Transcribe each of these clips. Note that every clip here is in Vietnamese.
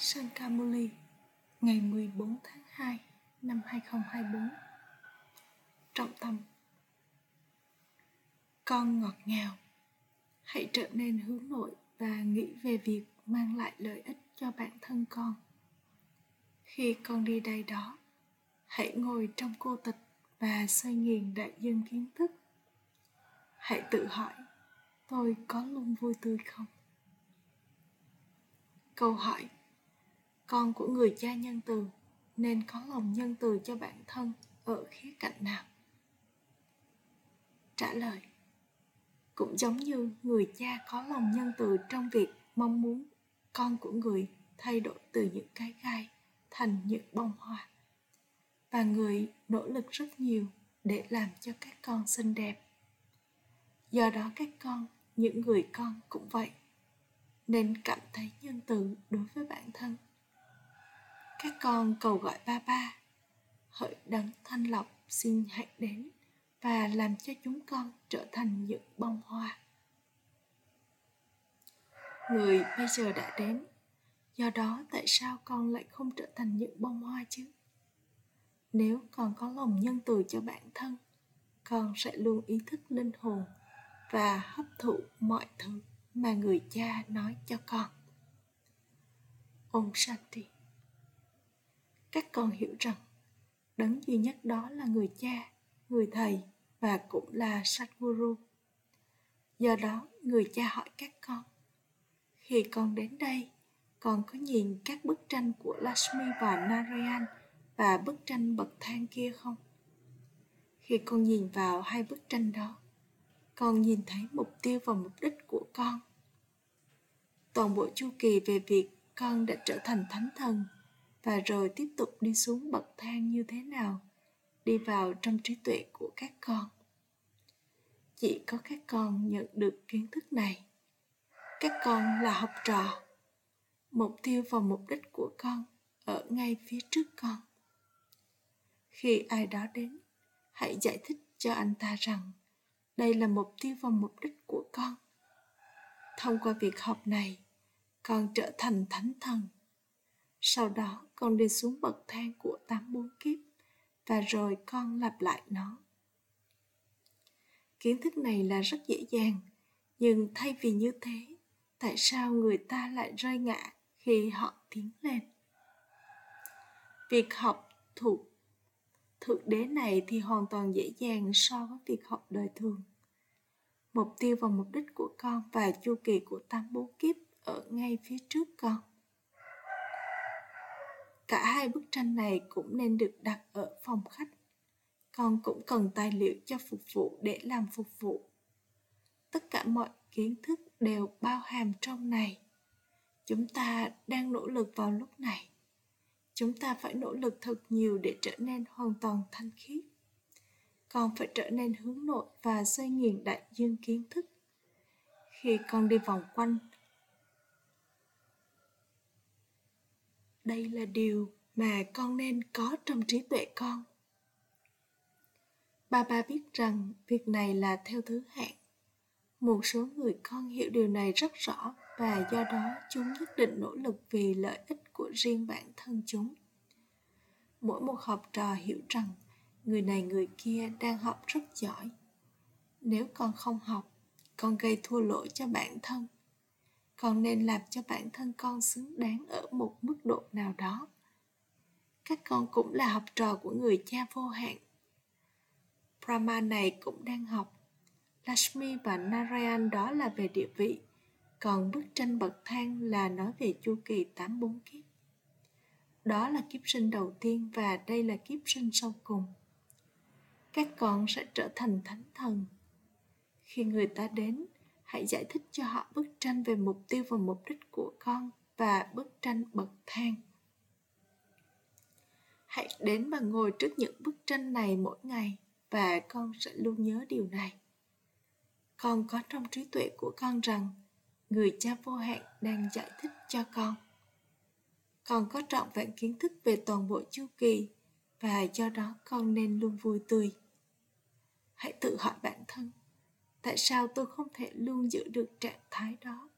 Sankamuli ngày 14 tháng 2 năm 2024 Trọng tâm Con ngọt ngào Hãy trở nên hướng nội và nghĩ về việc mang lại lợi ích cho bản thân con. Khi con đi đây đó, hãy ngồi trong cô tịch và xoay nghiền đại dương kiến thức. Hãy tự hỏi, tôi có luôn vui tươi không? Câu hỏi con của người cha nhân từ, nên có lòng nhân từ cho bản thân ở khía cạnh nào? Trả lời, cũng giống như người cha có lòng nhân từ trong việc mong muốn con của người thay đổi từ những cái gai thành những bông hoa. Và người nỗ lực rất nhiều để làm cho các con xinh đẹp. Do đó các con, những người con cũng vậy, nên cảm thấy nhân từ đối với bản thân các con cầu gọi ba ba. Hỡi đấng thanh lọc, xin hãy đến và làm cho chúng con trở thành những bông hoa. Người bây giờ đã đến, do đó tại sao con lại không trở thành những bông hoa chứ? Nếu con có lòng nhân từ cho bản thân, con sẽ luôn ý thức linh hồn và hấp thụ mọi thứ mà người cha nói cho con. Ông Shanti các con hiểu rằng đấng duy nhất đó là người cha người thầy và cũng là Satguru. Do đó, người cha hỏi các con, khi con đến đây, con có nhìn các bức tranh của Lakshmi và Narayan và bức tranh bậc thang kia không? Khi con nhìn vào hai bức tranh đó, con nhìn thấy mục tiêu và mục đích của con. Toàn bộ chu kỳ về việc con đã trở thành thánh thần và rồi tiếp tục đi xuống bậc thang như thế nào? Đi vào trong trí tuệ của các con. Chỉ có các con nhận được kiến thức này. Các con là học trò. Mục tiêu và mục đích của con ở ngay phía trước con. Khi ai đó đến, hãy giải thích cho anh ta rằng đây là mục tiêu và mục đích của con. Thông qua việc học này, con trở thành thánh thần. Sau đó con đi xuống bậc thang của tám bốn kiếp và rồi con lặp lại nó. Kiến thức này là rất dễ dàng, nhưng thay vì như thế, tại sao người ta lại rơi ngã khi họ tiến lên? Việc học thuộc thượng đế này thì hoàn toàn dễ dàng so với việc học đời thường. Mục tiêu và mục đích của con và chu kỳ của tám bốn kiếp ở ngay phía trước con cả hai bức tranh này cũng nên được đặt ở phòng khách. Con cũng cần tài liệu cho phục vụ để làm phục vụ. Tất cả mọi kiến thức đều bao hàm trong này. Chúng ta đang nỗ lực vào lúc này. Chúng ta phải nỗ lực thật nhiều để trở nên hoàn toàn thanh khiết. Con phải trở nên hướng nội và xoay nghiền đại dương kiến thức. Khi con đi vòng quanh đây là điều mà con nên có trong trí tuệ con. Ba ba biết rằng việc này là theo thứ hạng. Một số người con hiểu điều này rất rõ và do đó chúng nhất định nỗ lực vì lợi ích của riêng bản thân chúng. Mỗi một học trò hiểu rằng người này người kia đang học rất giỏi. Nếu con không học, con gây thua lỗi cho bản thân con nên làm cho bản thân con xứng đáng ở một mức độ nào đó các con cũng là học trò của người cha vô hạn brahma này cũng đang học Lakshmi và Narayan đó là về địa vị, còn bức tranh bậc thang là nói về chu kỳ tám bốn kiếp. Đó là kiếp sinh đầu tiên và đây là kiếp sinh sau cùng. Các con sẽ trở thành thánh thần. Khi người ta đến, hãy giải thích cho họ bức tranh về mục tiêu và mục đích của con và bức tranh bậc thang. Hãy đến và ngồi trước những bức tranh này mỗi ngày và con sẽ luôn nhớ điều này. Con có trong trí tuệ của con rằng người cha vô hạn đang giải thích cho con. Con có trọn vẹn kiến thức về toàn bộ chu kỳ và do đó con nên luôn vui tươi. Hãy tự hỏi bản thân tại sao tôi không thể luôn giữ được trạng thái đó?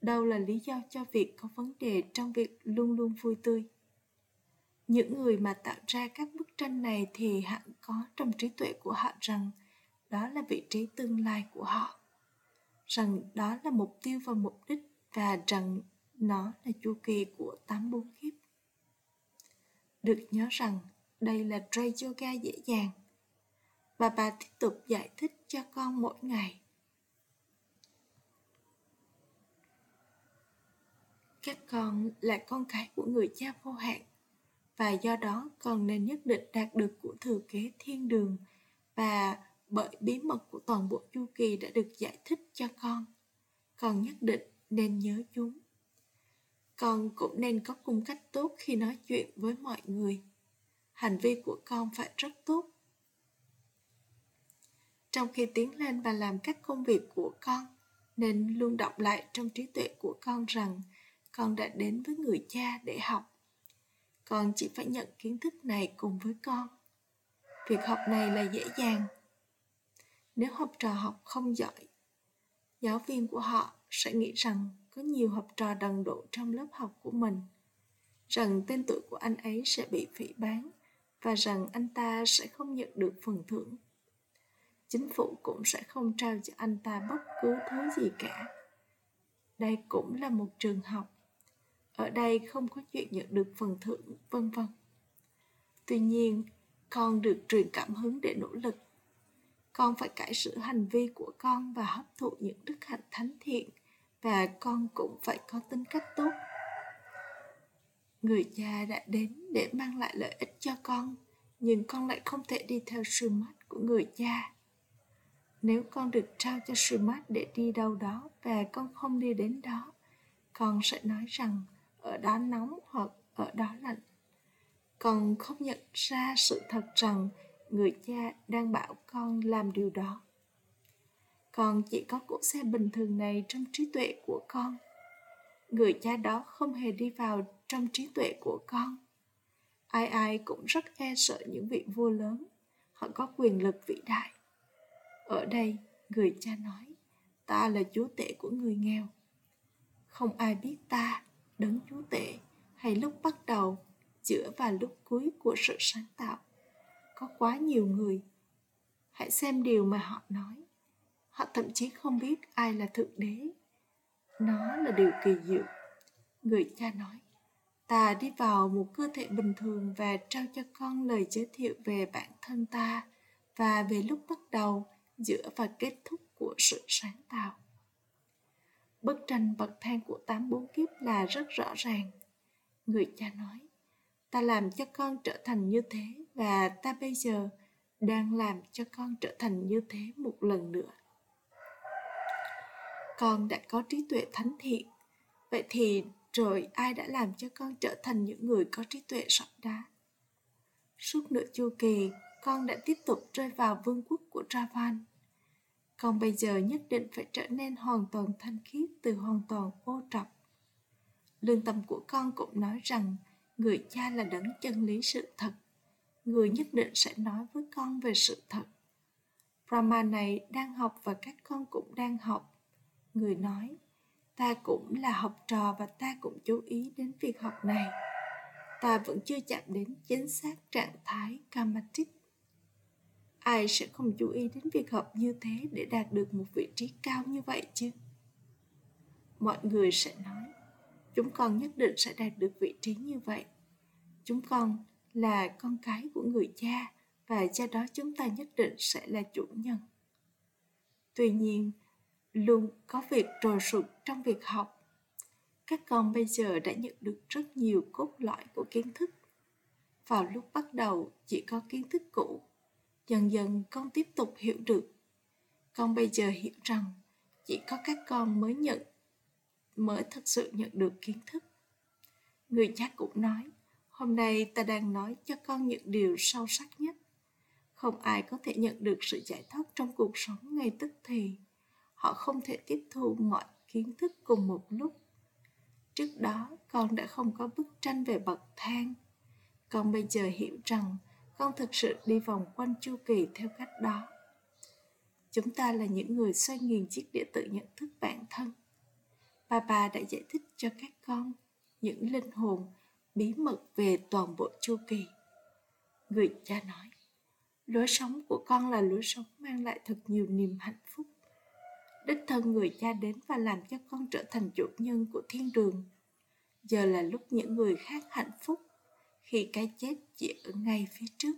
Đâu là lý do cho việc có vấn đề trong việc luôn luôn vui tươi? Những người mà tạo ra các bức tranh này thì hẳn có trong trí tuệ của họ rằng đó là vị trí tương lai của họ, rằng đó là mục tiêu và mục đích và rằng nó là chu kỳ của tám bốn kiếp. Được nhớ rằng đây là tray Yoga dễ dàng và bà tiếp tục giải thích cho con mỗi ngày. Các con là con cái của người cha vô hạn, và do đó con nên nhất định đạt được của thừa kế thiên đường, và bởi bí mật của toàn bộ chu kỳ đã được giải thích cho con con nhất định nên nhớ chúng. Con cũng nên có cung cách tốt khi nói chuyện với mọi người. Hành vi của con phải rất tốt trong khi tiến lên và làm các công việc của con, nên luôn đọc lại trong trí tuệ của con rằng con đã đến với người cha để học. Con chỉ phải nhận kiến thức này cùng với con. Việc học này là dễ dàng. Nếu học trò học không giỏi, giáo viên của họ sẽ nghĩ rằng có nhiều học trò đần độ trong lớp học của mình, rằng tên tuổi của anh ấy sẽ bị phỉ bán và rằng anh ta sẽ không nhận được phần thưởng chính phủ cũng sẽ không trao cho anh ta bất cứ thứ gì cả. Đây cũng là một trường học. Ở đây không có chuyện nhận được phần thưởng, vân vân. Tuy nhiên, con được truyền cảm hứng để nỗ lực. Con phải cải sửa hành vi của con và hấp thụ những đức hạnh thánh thiện, và con cũng phải có tính cách tốt. Người cha đã đến để mang lại lợi ích cho con, nhưng con lại không thể đi theo sự mắt của người cha nếu con được trao cho sự mát để đi đâu đó và con không đi đến đó. Con sẽ nói rằng, ở đó nóng hoặc ở đó lạnh. Con không nhận ra sự thật rằng người cha đang bảo con làm điều đó. Con chỉ có cỗ xe bình thường này trong trí tuệ của con. Người cha đó không hề đi vào trong trí tuệ của con. Ai ai cũng rất e sợ những vị vua lớn. Họ có quyền lực vĩ đại ở đây, người cha nói, ta là chúa tể của người nghèo. Không ai biết ta đấng chúa tể hay lúc bắt đầu giữa và lúc cuối của sự sáng tạo. Có quá nhiều người. Hãy xem điều mà họ nói. Họ thậm chí không biết ai là thượng đế. Nó là điều kỳ diệu. Người cha nói, ta đi vào một cơ thể bình thường và trao cho con lời giới thiệu về bản thân ta và về lúc bắt đầu giữa và kết thúc của sự sáng tạo. Bức tranh bậc thang của tám bốn kiếp là rất rõ ràng. Người cha nói, ta làm cho con trở thành như thế và ta bây giờ đang làm cho con trở thành như thế một lần nữa. Con đã có trí tuệ thánh thiện. Vậy thì rồi ai đã làm cho con trở thành những người có trí tuệ sỏi đá? Suốt nửa chu kỳ con đã tiếp tục rơi vào vương quốc của Ravan. Con bây giờ nhất định phải trở nên hoàn toàn thanh khiết từ hoàn toàn vô trọc. Lương tâm của con cũng nói rằng người cha là đấng chân lý sự thật. Người nhất định sẽ nói với con về sự thật. Brahma này đang học và các con cũng đang học. Người nói, ta cũng là học trò và ta cũng chú ý đến việc học này. Ta vẫn chưa chạm đến chính xác trạng thái Kamatic. Ai sẽ không chú ý đến việc học như thế để đạt được một vị trí cao như vậy chứ? Mọi người sẽ nói, chúng con nhất định sẽ đạt được vị trí như vậy. Chúng con là con cái của người cha và cha đó chúng ta nhất định sẽ là chủ nhân. Tuy nhiên, luôn có việc trồi sụt trong việc học. Các con bây giờ đã nhận được rất nhiều cốt lõi của kiến thức. Vào lúc bắt đầu chỉ có kiến thức cũ, dần dần con tiếp tục hiểu được. Con bây giờ hiểu rằng chỉ có các con mới nhận mới thật sự nhận được kiến thức. Người cha cũng nói, hôm nay ta đang nói cho con những điều sâu sắc nhất. Không ai có thể nhận được sự giải thoát trong cuộc sống ngay tức thì họ không thể tiếp thu mọi kiến thức cùng một lúc trước đó con đã không có bức tranh về bậc thang con bây giờ hiểu rằng không thực sự đi vòng quanh chu kỳ theo cách đó. Chúng ta là những người xoay nghiền chiếc địa tự nhận thức bản thân. Bà bà đã giải thích cho các con những linh hồn bí mật về toàn bộ chu kỳ. Người cha nói, lối sống của con là lối sống mang lại thật nhiều niềm hạnh phúc. Đích thân người cha đến và làm cho con trở thành chủ nhân của thiên đường. Giờ là lúc những người khác hạnh phúc khi cái chết chỉ ở ngay phía trước.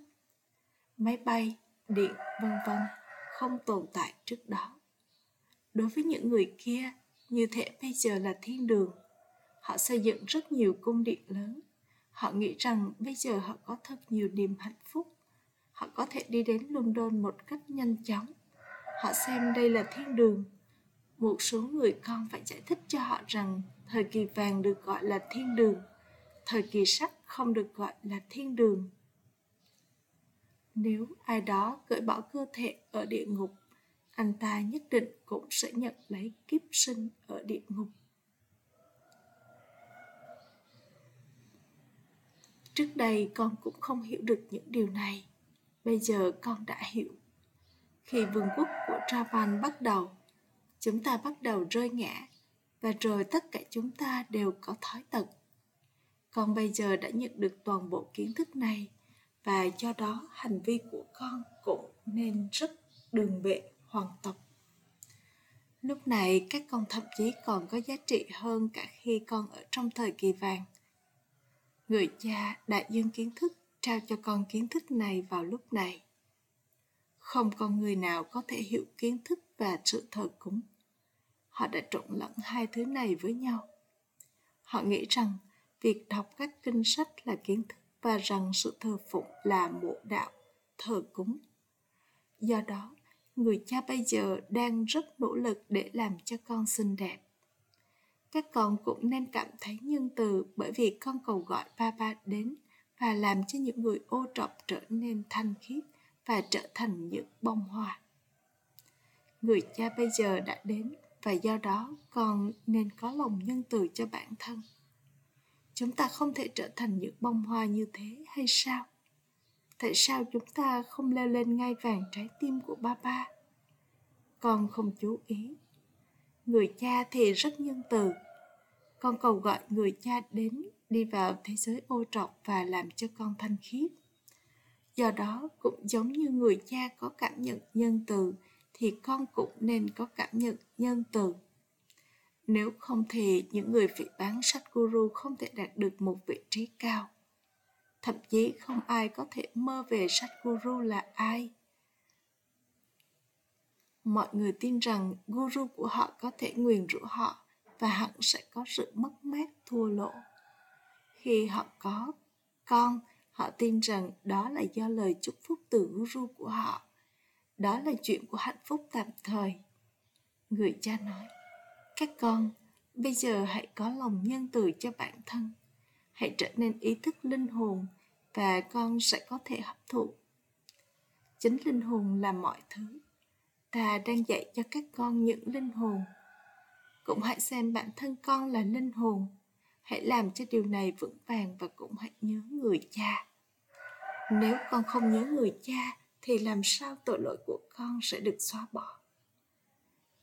Máy bay, điện, vân vân không tồn tại trước đó. Đối với những người kia, như thể bây giờ là thiên đường, họ xây dựng rất nhiều cung điện lớn. Họ nghĩ rằng bây giờ họ có thật nhiều niềm hạnh phúc. Họ có thể đi đến london một cách nhanh chóng. Họ xem đây là thiên đường. Một số người con phải giải thích cho họ rằng thời kỳ vàng được gọi là thiên đường thời kỳ sắt không được gọi là thiên đường. Nếu ai đó cởi bỏ cơ thể ở địa ngục, anh ta nhất định cũng sẽ nhận lấy kiếp sinh ở địa ngục. Trước đây con cũng không hiểu được những điều này. Bây giờ con đã hiểu. Khi vương quốc của travan bắt đầu, chúng ta bắt đầu rơi ngã và rồi tất cả chúng ta đều có thói tật con bây giờ đã nhận được toàn bộ kiến thức này và do đó hành vi của con cũng nên rất đường bệ hoàng tộc lúc này, các con thậm chí còn có giá trị hơn cả khi con ở trong thời kỳ vàng. Người cha đại dương kiến thức, trao cho con kiến thức này vào lúc này. Không con người nào có thể hiểu kiến thức và sự thờ cúng. Họ đã trộn lẫn hai thứ này với nhau. Họ nghĩ rằng việc đọc các kinh sách là kiến thức và rằng sự thờ phụng là mộ đạo thờ cúng. Do đó, người cha bây giờ đang rất nỗ lực để làm cho con xinh đẹp. Các con cũng nên cảm thấy nhân từ bởi vì con cầu gọi ba ba đến và làm cho những người ô trọc trở nên thanh khiết và trở thành những bông hoa. Người cha bây giờ đã đến và do đó con nên có lòng nhân từ cho bản thân chúng ta không thể trở thành những bông hoa như thế hay sao? Tại sao chúng ta không leo lên ngai vàng trái tim của ba ba? Con không chú ý. Người cha thì rất nhân từ. Con cầu gọi người cha đến đi vào thế giới ô trọc và làm cho con thanh khiết. Do đó cũng giống như người cha có cảm nhận nhân từ, thì con cũng nên có cảm nhận nhân từ nếu không thì những người phỉ bán sách guru không thể đạt được một vị trí cao. Thậm chí không ai có thể mơ về sách guru là ai. Mọi người tin rằng guru của họ có thể nguyền rủa họ và hẳn sẽ có sự mất mát, thua lỗ. Khi họ có con, họ tin rằng đó là do lời chúc phúc từ guru của họ. Đó là chuyện của hạnh phúc tạm thời. Người cha nói các con, bây giờ hãy có lòng nhân từ cho bản thân. Hãy trở nên ý thức linh hồn và con sẽ có thể hấp thụ. Chính linh hồn là mọi thứ. Ta đang dạy cho các con những linh hồn. Cũng hãy xem bản thân con là linh hồn. Hãy làm cho điều này vững vàng và cũng hãy nhớ người cha. Nếu con không nhớ người cha, thì làm sao tội lỗi của con sẽ được xóa bỏ?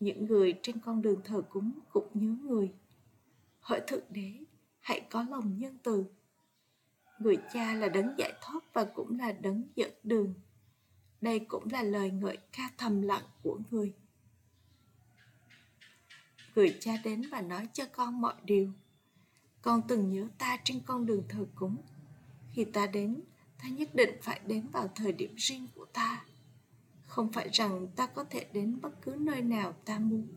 Những người trên con đường thờ cúng cũng nhớ người. Hỡi thượng đế, hãy có lòng nhân từ. Người cha là đấng giải thoát và cũng là đấng dẫn đường. Đây cũng là lời ngợi ca thầm lặng của người. Người cha đến và nói cho con mọi điều. Con từng nhớ ta trên con đường thờ cúng. Khi ta đến, ta nhất định phải đến vào thời điểm riêng của ta không phải rằng ta có thể đến bất cứ nơi nào ta muốn.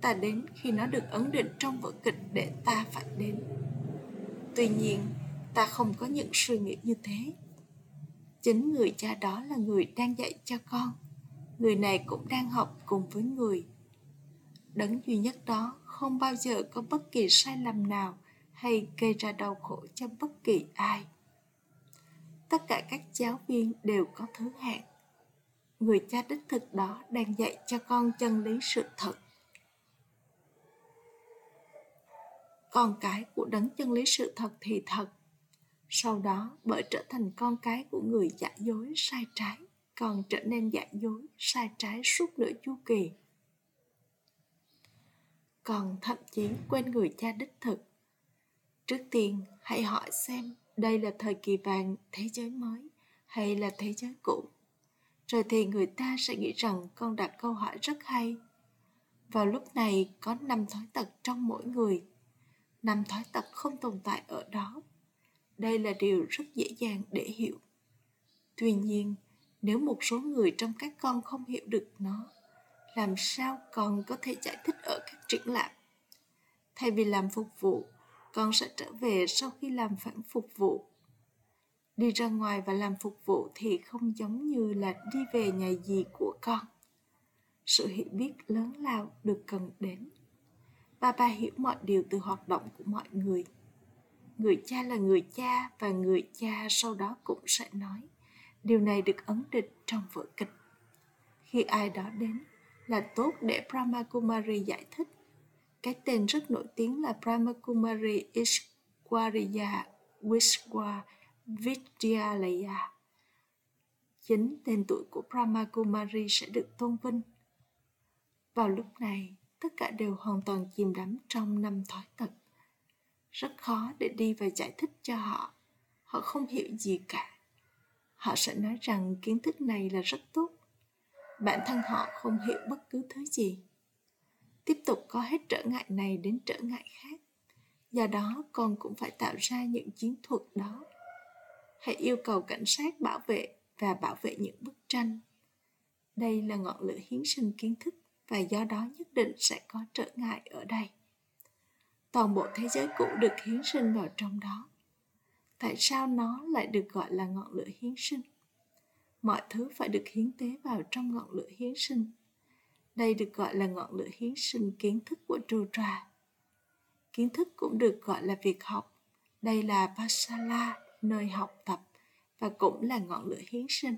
Ta đến khi nó được ấn định trong vở kịch để ta phải đến. Tuy nhiên, ta không có những suy nghĩ như thế. Chính người cha đó là người đang dạy cho con. Người này cũng đang học cùng với người. Đấng duy nhất đó không bao giờ có bất kỳ sai lầm nào hay gây ra đau khổ cho bất kỳ ai. Tất cả các giáo viên đều có thứ hạng người cha đích thực đó đang dạy cho con chân lý sự thật. Con cái của đấng chân lý sự thật thì thật. Sau đó, bởi trở thành con cái của người giả dối sai trái còn trở nên giả dối sai trái suốt nửa chu kỳ. Còn thậm chí quên người cha đích thực. Trước tiên, hãy hỏi xem đây là thời kỳ vàng thế giới mới hay là thế giới cũ rồi thì người ta sẽ nghĩ rằng con đặt câu hỏi rất hay. Vào lúc này có năm thói tật trong mỗi người. Năm thói tật không tồn tại ở đó. Đây là điều rất dễ dàng để hiểu. Tuy nhiên, nếu một số người trong các con không hiểu được nó, làm sao con có thể giải thích ở các triển lãm? Thay vì làm phục vụ, con sẽ trở về sau khi làm phản phục vụ đi ra ngoài và làm phục vụ thì không giống như là đi về nhà gì của con. Sự hiểu biết lớn lao được cần đến. Ba ba hiểu mọi điều từ hoạt động của mọi người. Người cha là người cha và người cha sau đó cũng sẽ nói. Điều này được ấn định trong vở kịch. Khi ai đó đến là tốt để Brahma Kumari giải thích. Cái tên rất nổi tiếng là Brahma Kumari Ishwariya Vishwa Vidyalaya. À. Chính tên tuổi của Brahma Kumari sẽ được tôn vinh. Vào lúc này, tất cả đều hoàn toàn chìm đắm trong năm thói tật. Rất khó để đi và giải thích cho họ. Họ không hiểu gì cả. Họ sẽ nói rằng kiến thức này là rất tốt. Bản thân họ không hiểu bất cứ thứ gì tiếp tục có hết trở ngại này đến trở ngại khác do đó con cũng phải tạo ra những chiến thuật đó hãy yêu cầu cảnh sát bảo vệ và bảo vệ những bức tranh. Đây là ngọn lửa hiến sinh kiến thức và do đó nhất định sẽ có trở ngại ở đây. Toàn bộ thế giới cũ được hiến sinh vào trong đó. Tại sao nó lại được gọi là ngọn lửa hiến sinh? Mọi thứ phải được hiến tế vào trong ngọn lửa hiến sinh. Đây được gọi là ngọn lửa hiến sinh kiến thức của Rudra. Kiến thức cũng được gọi là việc học. Đây là Pasala, nơi học tập, và cũng là ngọn lửa hiến sinh.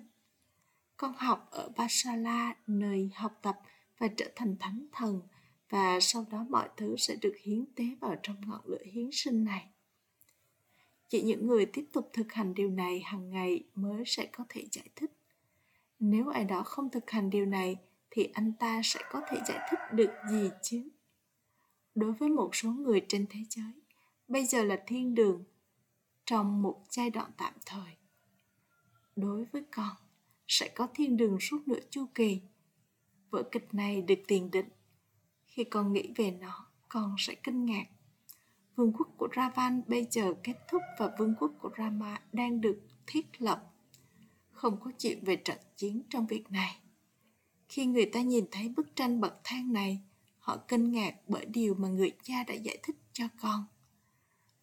Con học ở Basala nơi học tập và trở thành thánh thần, và sau đó mọi thứ sẽ được hiến tế vào trong ngọn lửa hiến sinh này. Chỉ những người tiếp tục thực hành điều này hàng ngày mới sẽ có thể giải thích. Nếu ai đó không thực hành điều này thì anh ta sẽ có thể giải thích được gì chứ đối với một số người trên thế giới bây giờ là thiên đường trong một giai đoạn tạm thời. Đối với con sẽ có thiên đường suốt nửa chu kỳ. Vở kịch này được tiền định. Khi con nghĩ về nó con sẽ kinh ngạc. Vương quốc của ravan bây giờ kết thúc và vương quốc của rama đang được thiết lập. Không có chuyện về trận chiến trong việc này. Khi người ta nhìn thấy bức tranh bậc thang này, họ kinh ngạc bởi điều mà người cha đã giải thích cho con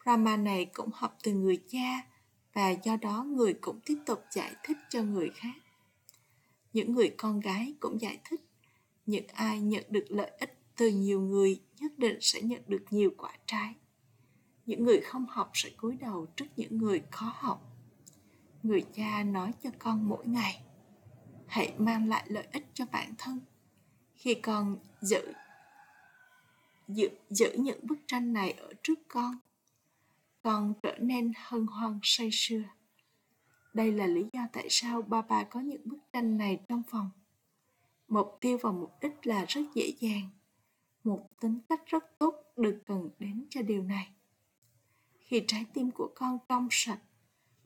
rama này cũng học từ người cha và do đó người cũng tiếp tục giải thích cho người khác. Những người con gái cũng giải thích, những ai nhận được lợi ích từ nhiều người nhất định sẽ nhận được nhiều quả trái. Những người không học sẽ cúi đầu trước những người khó học. Người cha nói cho con mỗi ngày hãy mang lại lợi ích cho bản thân khi con giữ giữ, giữ những bức tranh này ở trước con còn trở nên hân hoan say sưa. Đây là lý do tại sao ba bà có những bức tranh này trong phòng. Mục tiêu và mục đích là rất dễ dàng, một tính cách rất tốt được cần đến cho điều này. Khi trái tim của con trong sạch,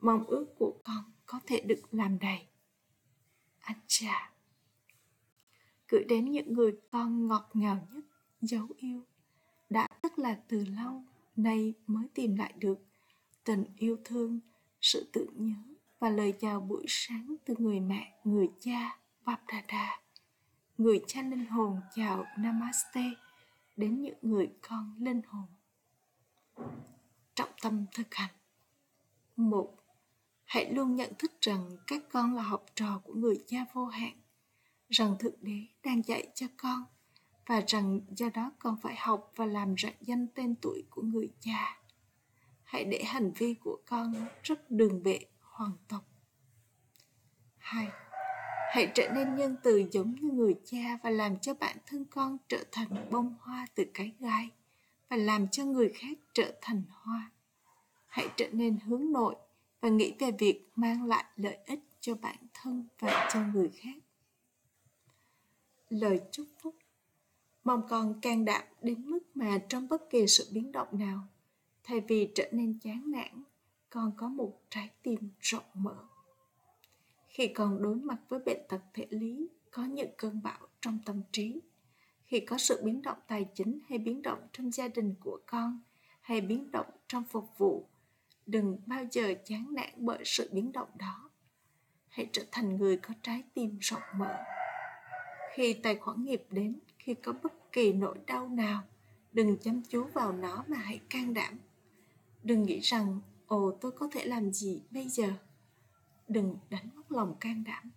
mong ước của con có thể được làm đầy. Anh chà! Gửi đến những người con ngọt ngào nhất, dấu yêu, đã tức là từ lâu nay mới tìm lại được tình yêu thương, sự tưởng nhớ và lời chào buổi sáng từ người mẹ, người cha, Vapdada. Người cha linh hồn chào Namaste đến những người con linh hồn. Trọng tâm thực hành. Một, hãy luôn nhận thức rằng các con là học trò của người cha vô hạn, rằng thượng đế đang dạy cho con và rằng do đó con phải học và làm rạng danh tên tuổi của người cha. Hãy để hành vi của con rất đường bệ hoàng tộc hai, hãy trở nên nhân từ giống như người cha và làm cho bản thân con trở thành bông hoa từ cái gai và làm cho người khác trở thành hoa. Hãy trở nên hướng nội và nghĩ về việc mang lại lợi ích cho bản thân và cho người khác. Lời chúc phúc mong con can đảm đến mức mà trong bất kỳ sự biến động nào. Thay vì trở nên chán nản, con có một trái tim rộng mở. Khi con đối mặt với bệnh tật thể lý, có những cơn bão trong tâm trí. Khi có sự biến động tài chính hay biến động trong gia đình của con, hay biến động trong phục vụ, đừng bao giờ chán nản bởi sự biến động đó. Hãy trở thành người có trái tim rộng mở. Khi tài khoản nghiệp đến, khi có bất kỳ nỗi đau nào, đừng chăm chú vào nó mà hãy can đảm. Đừng nghĩ rằng, ồ, tôi có thể làm gì bây giờ. Đừng đánh mất lòng can đảm.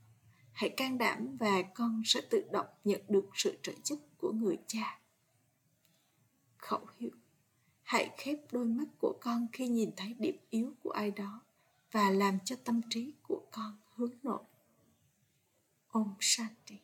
Hãy can đảm và con sẽ tự động nhận được sự trợ giúp của người cha. Khẩu hiệu. Hãy khép đôi mắt của con khi nhìn thấy điểm yếu của ai đó và làm cho tâm trí của con hướng nội. Om shanti.